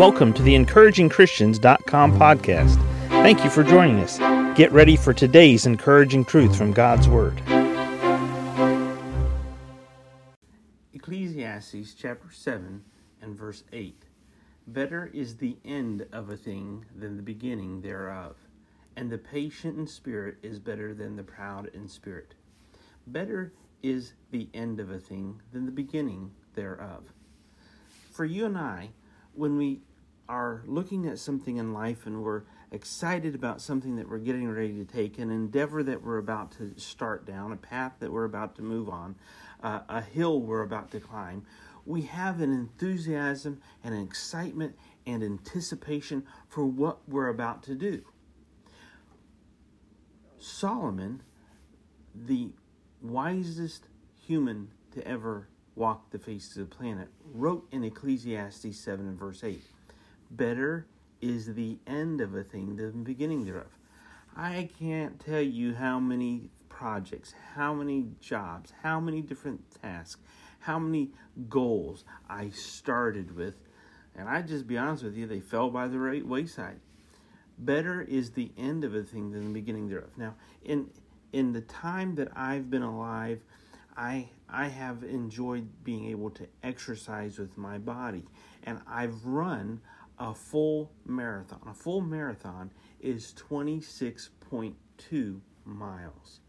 Welcome to the encouragingchristians.com podcast. Thank you for joining us. Get ready for today's encouraging truth from God's Word. Ecclesiastes chapter 7 and verse 8. Better is the end of a thing than the beginning thereof, and the patient in spirit is better than the proud in spirit. Better is the end of a thing than the beginning thereof. For you and I, when we are looking at something in life and we're excited about something that we're getting ready to take, an endeavor that we're about to start down, a path that we're about to move on, uh, a hill we're about to climb, we have an enthusiasm and an excitement and anticipation for what we're about to do. Solomon, the wisest human to ever walk the face of the planet, wrote in Ecclesiastes 7 and verse 8 Better is the end of a thing than the beginning thereof. I can't tell you how many projects, how many jobs, how many different tasks, how many goals I started with, and I just be honest with you, they fell by the right wayside. Better is the end of a thing than the beginning thereof. Now, in in the time that I've been alive, I I have enjoyed being able to exercise with my body, and I've run a full marathon. A full marathon is 26.2 miles.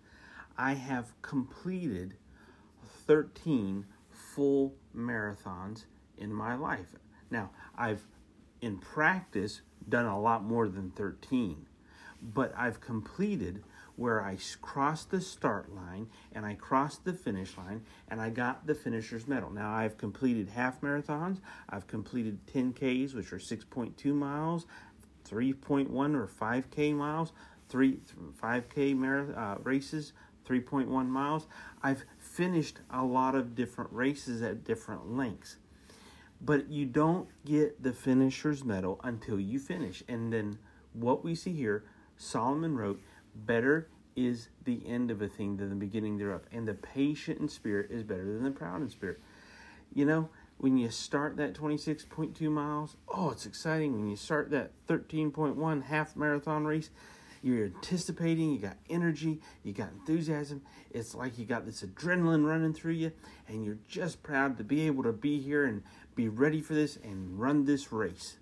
I have completed 13 full marathons in my life. Now, I've in practice done a lot more than 13, but I've completed where I crossed the start line and I crossed the finish line and I got the finisher's medal. Now I've completed half marathons, I've completed 10Ks, which are 6.2 miles, 3.1 or 5K miles, three 5K marathon, uh, races, 3.1 miles. I've finished a lot of different races at different lengths. But you don't get the finisher's medal until you finish. And then what we see here, Solomon wrote, Better is the end of a thing than the beginning thereof, and the patient in spirit is better than the proud in spirit. You know, when you start that 26.2 miles, oh, it's exciting. When you start that 13.1 half marathon race, you're anticipating, you got energy, you got enthusiasm. It's like you got this adrenaline running through you, and you're just proud to be able to be here and be ready for this and run this race.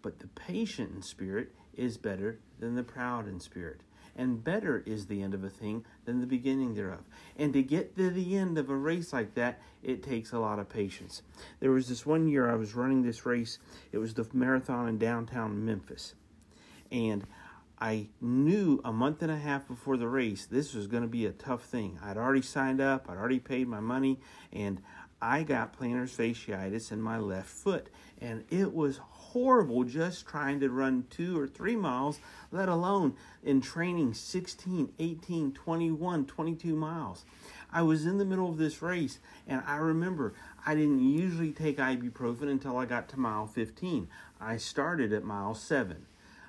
But the patient in spirit is better than the proud in spirit. And better is the end of a thing than the beginning thereof. And to get to the end of a race like that, it takes a lot of patience. There was this one year I was running this race, it was the marathon in downtown Memphis. And I knew a month and a half before the race this was going to be a tough thing. I'd already signed up, I'd already paid my money, and I got plantar fasciitis in my left foot. And it was horrible just trying to run two or three miles, let alone in training 16, 18, 21, 22 miles. I was in the middle of this race, and I remember I didn't usually take ibuprofen until I got to mile 15. I started at mile 7.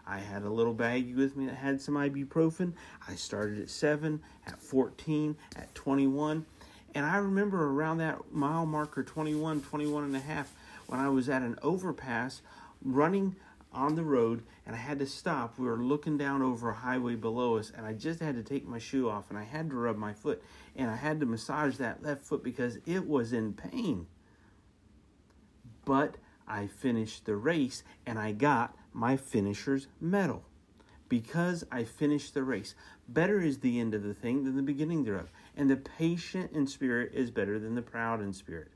I had a little baggie with me that had some ibuprofen. I started at 7, at 14, at 21. And I remember around that mile marker 21, 21 and a half, when I was at an overpass running on the road and I had to stop. We were looking down over a highway below us and I just had to take my shoe off and I had to rub my foot and I had to massage that left foot because it was in pain. But I finished the race and I got my finisher's medal because I finished the race. Better is the end of the thing than the beginning thereof, and the patient in spirit is better than the proud in spirit.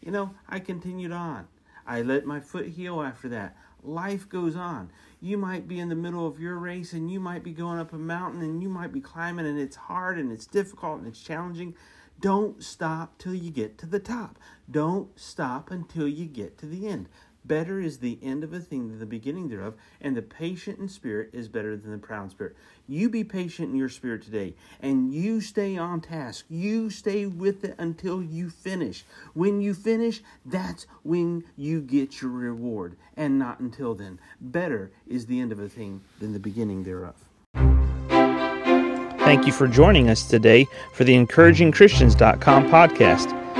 You know, I continued on. I let my foot heal after that. Life goes on. You might be in the middle of your race and you might be going up a mountain and you might be climbing and it's hard and it's difficult and it's challenging. Don't stop till you get to the top. Don't stop until you get to the end. Better is the end of a thing than the beginning thereof, and the patient in spirit is better than the proud spirit. You be patient in your spirit today, and you stay on task. You stay with it until you finish. When you finish, that's when you get your reward, and not until then. Better is the end of a thing than the beginning thereof. Thank you for joining us today for the encouragingchristians.com podcast.